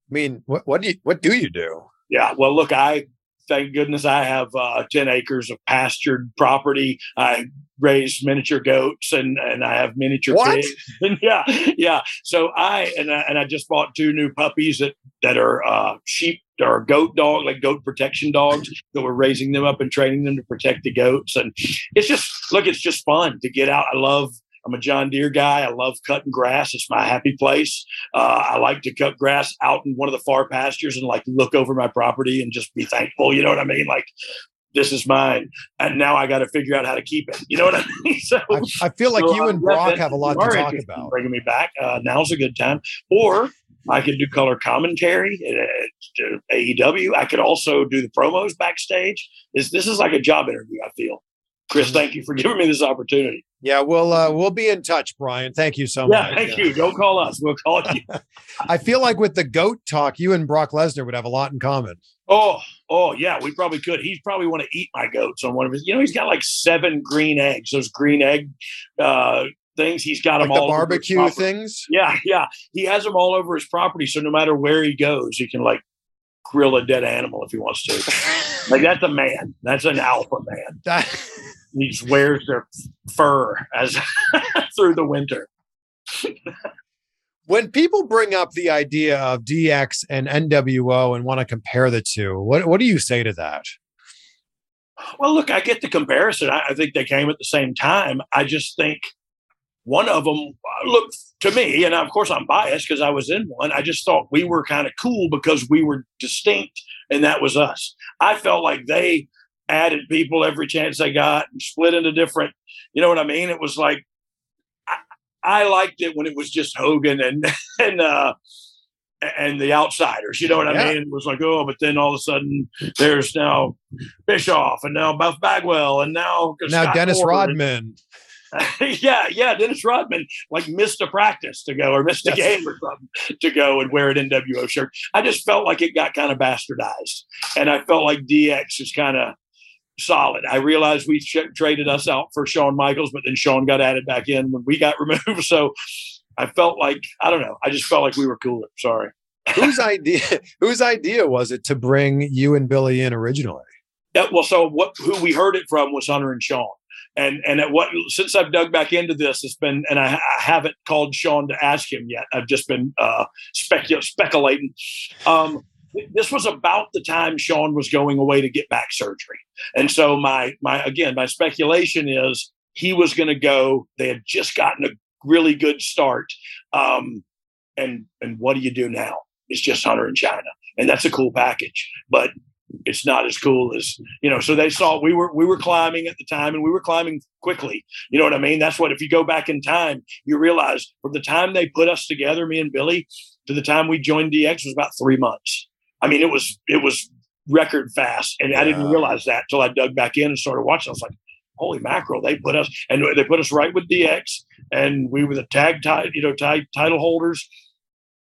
I mean, what, what do you what do you do? Yeah. Well, look, I thank goodness I have uh, 10 acres of pastured property. I raise miniature goats and, and I have miniature What? pigs. And yeah, yeah. So I and, I and I just bought two new puppies that that are uh, sheep or goat dog, like goat protection dogs. that we're raising them up and training them to protect the goats. And it's just look, it's just fun to get out. I love. I'm a John Deere guy. I love cutting grass. It's my happy place. Uh, I like to cut grass out in one of the far pastures and like look over my property and just be thankful. You know what I mean? Like this is mine, and now I got to figure out how to keep it. You know what I mean? So I, I feel like so, you uh, and Brock have a lot to talk about. Bringing me back. Uh, now's a good time. Or I could do color commentary at, at AEW. I could also do the promos backstage. This this is like a job interview. I feel. Chris, thank you for giving me this opportunity. Yeah, we'll uh, we'll be in touch, Brian. Thank you so Yeah, much. thank you. Don't call us. We'll call you. I feel like with the goat talk, you and Brock Lesnar would have a lot in common. Oh, oh yeah, we probably could. He'd probably want to eat my goats on one of his. You know, he's got like seven green eggs. Those green egg uh, things. He's got Like them the all his barbecue things. Yeah, yeah. He has them all over his property, so no matter where he goes, he can like grill a dead animal if he wants to. like that's a man. That's an alpha man. He just wears their fur as through the winter. when people bring up the idea of DX and NWO and want to compare the two, what what do you say to that? Well, look, I get the comparison. I, I think they came at the same time. I just think one of them, look, to me, and of course I'm biased because I was in one, I just thought we were kind of cool because we were distinct and that was us. I felt like they added people every chance they got and split into different, you know what I mean? It was like, I, I liked it when it was just Hogan and, and, uh, and the outsiders, you know what I Yeah. mean? It was like, oh, but then all of a sudden there's now Bischoff and now Buff Bagwell and now Now Scott Dennis. Rodman. yeah, yeah, Dennis Rodman like missed a practice to go or missed a Yes. game or something to go and wear an NWO shirt. I just felt like it got kind of bastardized, and I felt like DX is kind of solid. I realized we ch- traded us out for Shawn Michaels, but then Shawn got added back in when we got removed. So I felt like I don't know. I just felt like we were cooler. Sorry. whose idea whose idea was it to bring you and Billy in originally? Yeah, well, so what? Who we heard it from was Hunter and Shawn, and and at what since I've dug back into this, it's been and I, I haven't called Shawn to ask him yet. I've just been uh, specu- speculating. Um, this was about the time Shawn was going away to get back surgery, and so my my again my speculation is he was going to go. They had just gotten a really good start, um, and and what do you do now? It's just Hunter and Chyna, and that's a cool package, but it's not as cool as you know so they saw we were we were climbing at the time and we were climbing quickly you know what i mean that's what if you go back in time you realize from the time they put us together me and billy to the time we joined dx was about three months i mean it was it was record fast and i didn't realize that till i dug back in and started watching i was like holy mackerel they put us and they put us right with dx and we were the tag ti- you know tag title holders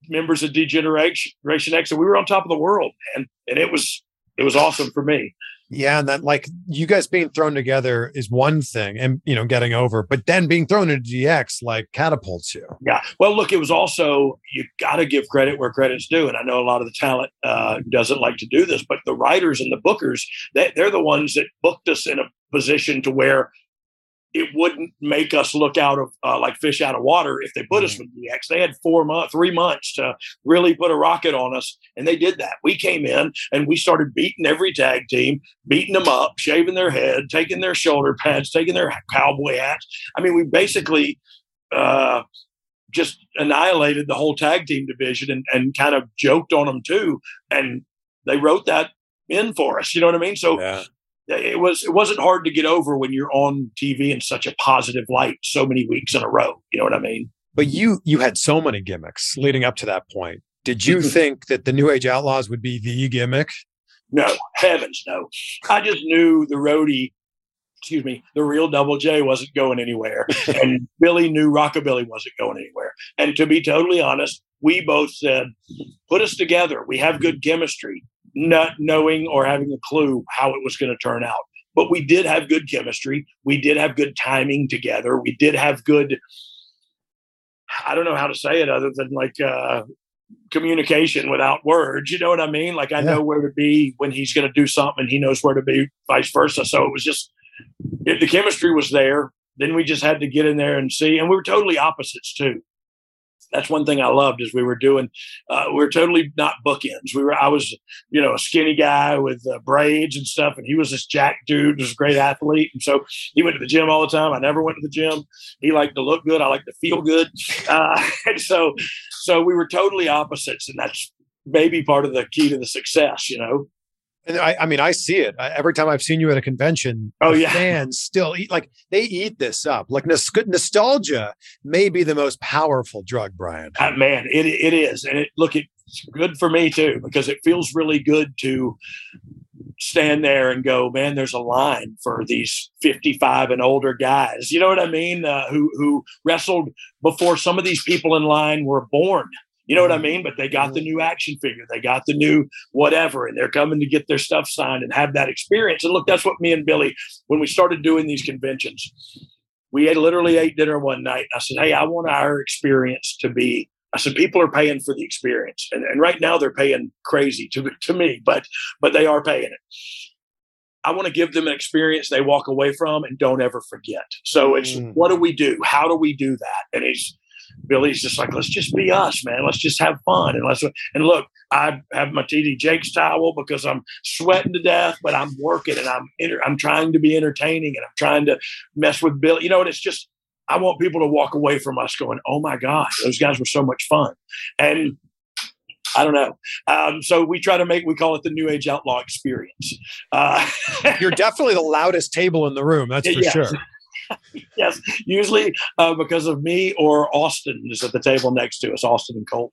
members of D-Generation X and we were on top of the world man and it was it was awesome for me. Yeah, and that like you guys being thrown together is one thing, and you know getting over, but then being thrown into DX like catapults you. Yeah. Well, look, it was also you got to give credit where credit's due, and I know a lot of the talent uh, doesn't like to do this, but the writers and the bookers they, they're the ones that booked us in a position to where it wouldn't make us look out of uh, like fish out of water if they put us with DX. They had four months, three months to really put a rocket on us, and they did that. We came in and we started beating every tag team, beating them up, shaving their head, taking their shoulder pads, taking their cowboy hats. I mean, we basically uh, just annihilated the whole tag team division and, and kind of joked on them too. And they wrote that in for us. You know what I mean? So Yeah. It was it wasn't hard to get over when you're on TV in such a positive light so many weeks in a row. You know what I mean? But you you had so many gimmicks leading up to that point. Did you mm-hmm. think that the New Age Outlaws would be the gimmick? No, heavens no. I just knew the roadie, excuse me, the real Double J wasn't going anywhere. and Billy knew Rockabilly wasn't going anywhere. And to be totally honest, we both said, put us together. We have good chemistry, not knowing or having a clue how it was going to turn out. But we did have good chemistry. We did have good timing together. We did have good, I don't know how to say it other than like, uh, communication without words. You know what I mean? Like I Yeah. know where to be when he's going to do something. and He knows where to be, vice versa. So it was just it, the chemistry was there. Then we just had to get in there and see, and we were totally opposites too. That's one thing I loved is we were doing. Uh, we were totally not bookends. We were. I was, you know, a skinny guy with uh, braids and stuff, and he was this jack dude, was a great athlete, and so he went to the gym all the time. I never went to the gym. He liked to look good. I liked to feel good, uh, and so so we were totally opposites, and that's maybe part of the key to the success. You know. And I, I mean, I see it I, every time I've seen you at a convention. Oh, yeah. fans still eat like they eat this up. Like nos- nostalgia may be the most powerful drug, Brian. Uh, man, it it is, and it look it's good for me too because it feels really good to stand there and go, man. There's a line for these 55 and older guys. You know what I mean? Uh, who who wrestled before some of these people in line were born. You know what I mean? But they got the new action figure, they got the new whatever, and they're coming to get their stuff signed and have that experience. And look, that's what me and Billy, when we started doing these conventions, we ate, literally ate dinner one night. I said, Hey, I want our experience to be I said, people are paying for the experience. And, and right now they're paying crazy to, to me, but but they are paying it. I want to give them an experience they walk away from and don't ever forget. So it's Mm. what do we do? How do we do that? And he's Billy's just like, let's just be us, man. Let's just have fun. And let's and look, I have my TD Jakes towel because I'm sweating to death, but I'm working and I'm enter- I'm trying to be entertaining and I'm trying to mess with Billy. You know, and it's just I want people to walk away from us going, "Oh my God, those guys were so much fun," and I don't know. Um, so we try to make we call it the New Age Outlaw experience. Uh, You're definitely the loudest table in the room. That's for Yes. sure. yes, usually uh, because of me or Austin is at the table next to us, Austin and Colten.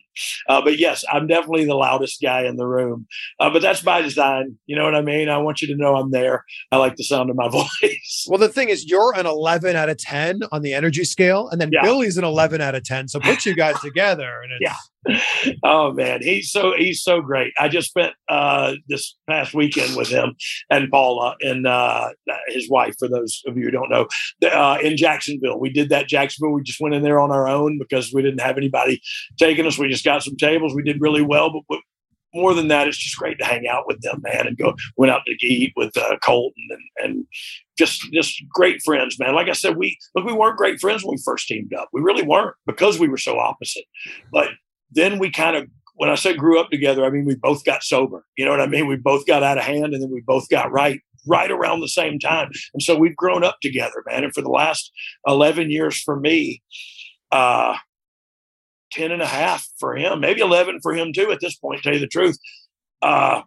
Uh, but yes, I'm definitely the loudest guy in the room. Uh, but that's by design. You know what I mean? I want you to know I'm there. I like the sound of my voice. Well, the thing is, you're an 11 out of 10 on the energy scale, and then Yeah. Billy's an 11 out of 10. So put you guys together, and it's, Yeah. oh man, he's so he's so great. I just spent uh, this past weekend with him and Paula and uh, his wife. For those of you who don't know, uh, in Jacksonville, we did that Jacksonville. We just went in there on our own because we didn't have anybody taking us. We just got some tables. We did really well, but. more than that, it's just great to hang out with them, man, and go. Went out to eat with uh, Colten and, and just just great friends, man. Like I said, we look, we weren't great friends when we first teamed up. We really weren't because we were so opposite. But then we kind of when I say grew up together, I mean we both got sober. You know what I mean? We both got out of hand and then we both got right right around the same time. And so we've grown up together, man. And for the last 11 years for me, uh 10 and a half for him, maybe 11 for him too at this point, tell you the truth. Uh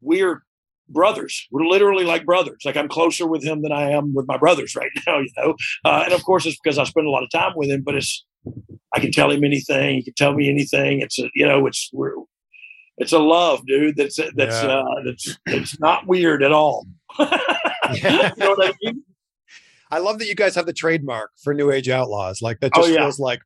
we're brothers. We're literally like brothers. Like I'm closer with him than I am with my brothers right now, you know. Uh, and of course, it's because I spend a lot of time with him. But it's I can tell him anything. He can tell me anything. It's a you know, it's we're it's a love, dude. That's that's Yeah. uh, that's it's not weird at all. you know I mean? I love that you guys have the trademark for New Age Outlaws. Like that Oh, just yeah. feels like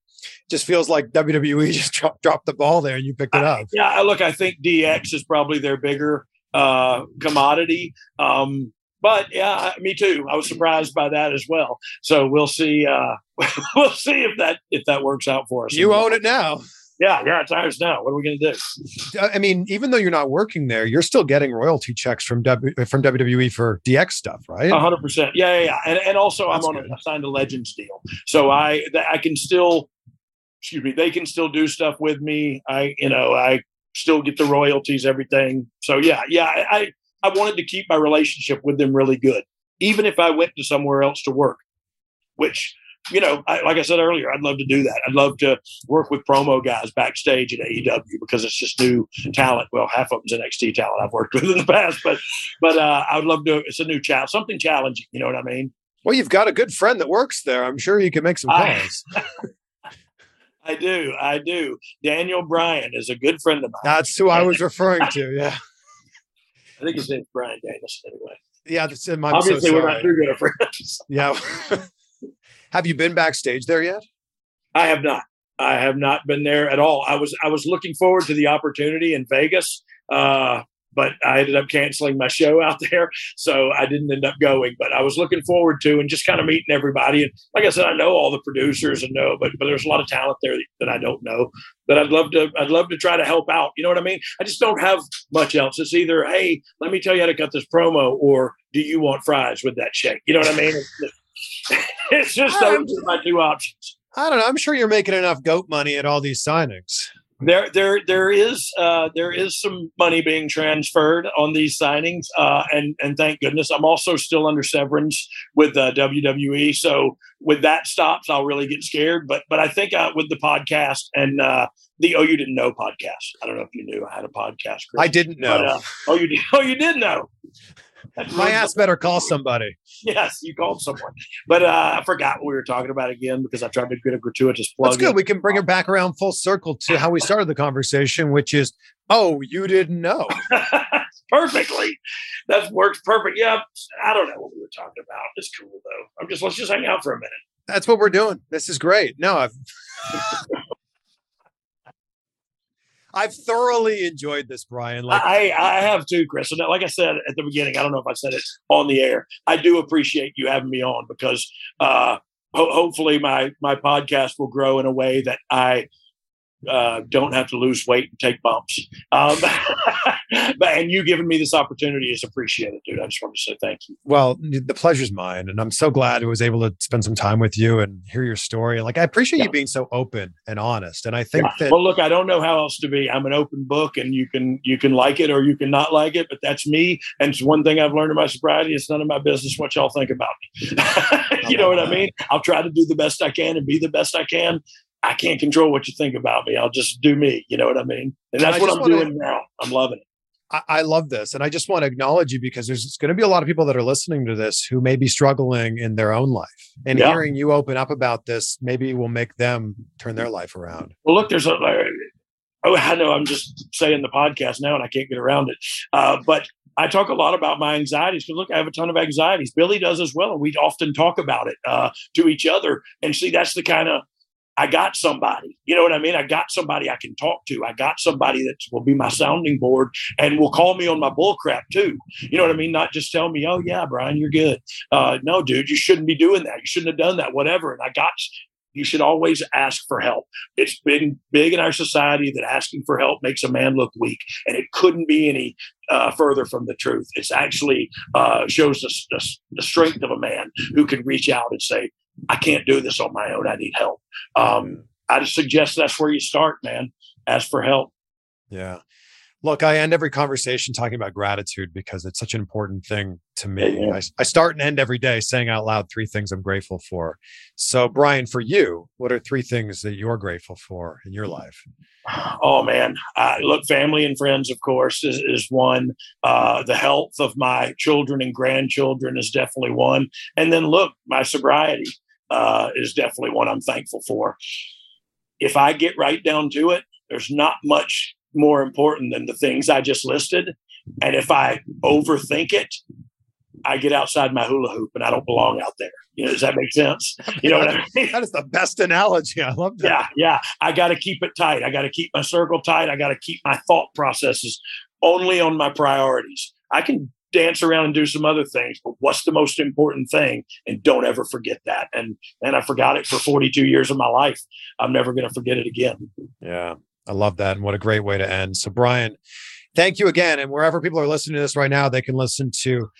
just feels like WWE just dropped dropped the ball there and you picked it up. Yeah, look, I think DX is probably their bigger uh, commodity. Um, but yeah, me too. I was surprised by that as well. So we'll see. Uh, we'll see if that if that works out for us. You own it now. Yeah, yeah, it's ours now. What are we going to do? I mean, even though you're not working there, you're still getting royalty checks from w, from WWE for DX stuff, right? A hundred percent. Yeah, yeah, yeah. And and also, That's I'm on good. a signed a Legends deal, so I I can still, excuse me, they can still do stuff with me. I you know I still get the royalties, everything. So yeah, yeah. I I I wanted to keep my relationship with them really good, even if I went to somewhere else to work, which. You know, I, like I said earlier, I'd love to do that. I'd love to work with promo guys backstage at AEW because it's just new talent. Well, half of them's NXT talent I've worked with in the past, but but uh, I would love to. It's a new challenge, something challenging. You know what I mean? Well, you've got a good friend that works there. I'm sure you can make some I- calls. I do. I do. Daniel Bryan is a good friend of mine. That's who I was referring to. Yeah. I think his name's Brian Danielson anyway. Yeah, that's I'm so Obviously, we're not too good of friends. Yeah. have you been backstage there yet? I have not. I have not been there at all. I was I was looking forward to the opportunity in Vegas. Uh, but I ended up canceling my show out there, so I didn't end up going. But I was looking forward to and just kind of meeting everybody. And like I said, I know all the producers and know, but but there's a lot of talent there that I don't know that I'd love to I'd love to try to help out. You know what I mean? I just don't have much else. It's either hey, let me tell you how to cut this promo, or do you want fries with that shake? You know what I mean? It's just, it's just those are my two options. I don't know. I'm sure you're making enough goat money at all these signings. There, there, there is, uh, there is some money being transferred on these signings, uh, and and thank goodness. I'm also still under severance with uh, WWE, so when that stops, I'll really get scared. But but I think uh, with the podcast and uh, the Oh You Didn't Know podcast, I don't know if you knew I had a podcast. Chris, I didn't know. But, uh, oh, you did. Oh, you did know. My ass better call somebody. Yes, you called someone, but uh, I forgot what we were talking about again because I tried to get a gratuitous plug. That's good. in. We can bring it back around full circle to how we started the conversation, which is, oh, you didn't know. perfectly. That works perfect. Yeah, I don't know what we were talking about. It's cool though. I'm just let's just hang out for a minute. That's what we're doing. This is great. No, I've I've thoroughly enjoyed this, Brian. Like I I have too, Chris. And like I said at the beginning, I don't know if I said it on the air. I do appreciate you having me on because uh, ho- hopefully my my podcast will grow in a way that I uh, don't have to lose weight and take bumps. Um, but and you giving me this opportunity is appreciated, dude. I just want to say thank you. well, the pleasure's mine. And I'm so glad I was able to spend some time with you and hear your story. Like I appreciate Yeah. you being so open and honest. And I think Yeah. that well, look, I don't know how else to be. I'm an open book, and you can you can like it or you can not like it, but that's me. And it's one thing I've learned in my sobriety: it's none of my business what y'all think about me. you know what I mean? I'll try to do the best I can and be the best I can. I can't control what you think about me. I'll just do me. You know what I mean? And that's I what I'm wanna- doing now. I'm loving it. I, I love this. And I just want to acknowledge you because there's going to be a lot of people that are listening to this who may be struggling in their own life. And Yeah. hearing you open up about this maybe will make them turn their life around. Well, look, there's a. Oh, I know. I'm just saying the podcast now, and I can't get around it. Uh, but I talk a lot about my anxieties because look, I have a ton of anxieties. Billy does as well, and we often talk about it uh, to each other. And see, that's the kind of I got somebody. You know what I mean? I got somebody I can talk to. I got somebody that will be my sounding board and will call me on my bull crap too. You know what I mean? Not just tell me, "Oh yeah, Brian, you're good." Uh, no, dude, you shouldn't be doing that. You shouldn't have done that. Whatever. And I got. You should always ask for help. It's been big in our society that asking for help makes a man look weak, and it couldn't be any uh, further from the truth. It's actually uh, shows the, the, the strength of a man who can reach out and say, "I can't do this on my own. I need help." Um, I just suggest that's where you start, man. Ask for help. Yeah. Look, I end every conversation talking about gratitude because it's such an important thing to me. Amen. I, I start and end every day saying out loud three things I'm grateful for. So, Brian, for you, what are three things that you're grateful for in your life? Oh man, uh, look, family and friends, of course, is, is one. Uh, the health of my children and grandchildren is definitely one. And then look, my sobriety uh, is definitely one I'm thankful for. If I get right down to it, there's not much more important than the things I just listed. And if I overthink it, I get outside my hula hoop and I don't belong out there. You know, does that make sense? You know what I mean? That is the best analogy. I love that. yeah yeah i got to keep it tight i got to keep my circle tight i got to keep my thought processes only on my priorities i can dance around and do some other things but what's the most important thing and don't ever forget that and and i forgot it for 42 years of my life i'm never going to forget it again Yeah, I love that. And what a great way to end. So, Brian, thank you again. And wherever people are listening to this right now, they can listen to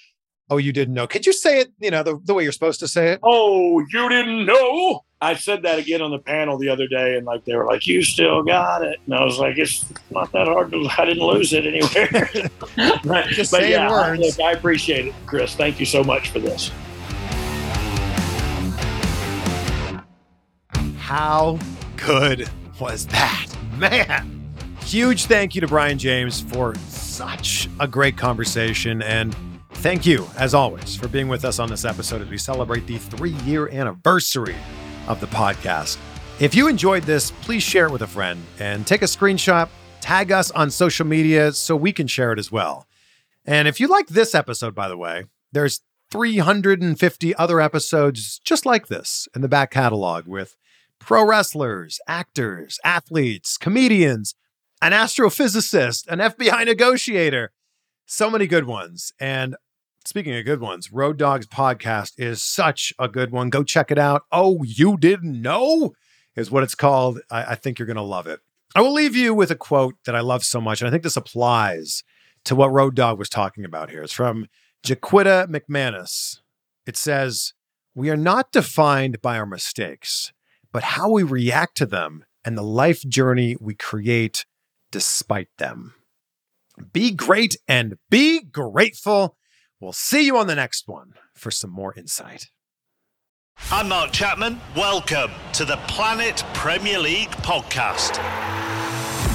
Oh, You Didn't Know. Could you say it, you know, the, the way you're supposed to say it? oh you didn't know i said that again on the panel the other day and like they were like you still got it and i was like it's not that hard to i didn't lose it anywhere but, Just but saying yeah, words. look, I appreciate it chris thank you so much for this How good was that? Man, huge thank you to Brian James for such a great conversation. And thank you, as always, for being with us on this episode as we celebrate the three year anniversary of the podcast. If you enjoyed this, please share it with a friend and take a screenshot, tag us on social media so we can share it as well. And if you like this episode, by the way, there's 350 other episodes just like this in the back catalog with pro wrestlers, actors, athletes, comedians, an astrophysicist, an FBI negotiator, So many good ones. And speaking of good ones, Road Dogg's podcast is such a good one. Go check it out. Oh, you didn't know? Is what it's called. I, I think you're going to love it. I will leave you with a quote that I love so much. And I think this applies to what Road Dogg was talking about here. It's from Jaquita McManus. It says, We are not defined by our mistakes, but how we react to them and the life journey we create despite them. Be great and be grateful. We'll see you on the next one for some more insight. I'm Mark Chapman. Welcome to the Planet Premier League podcast.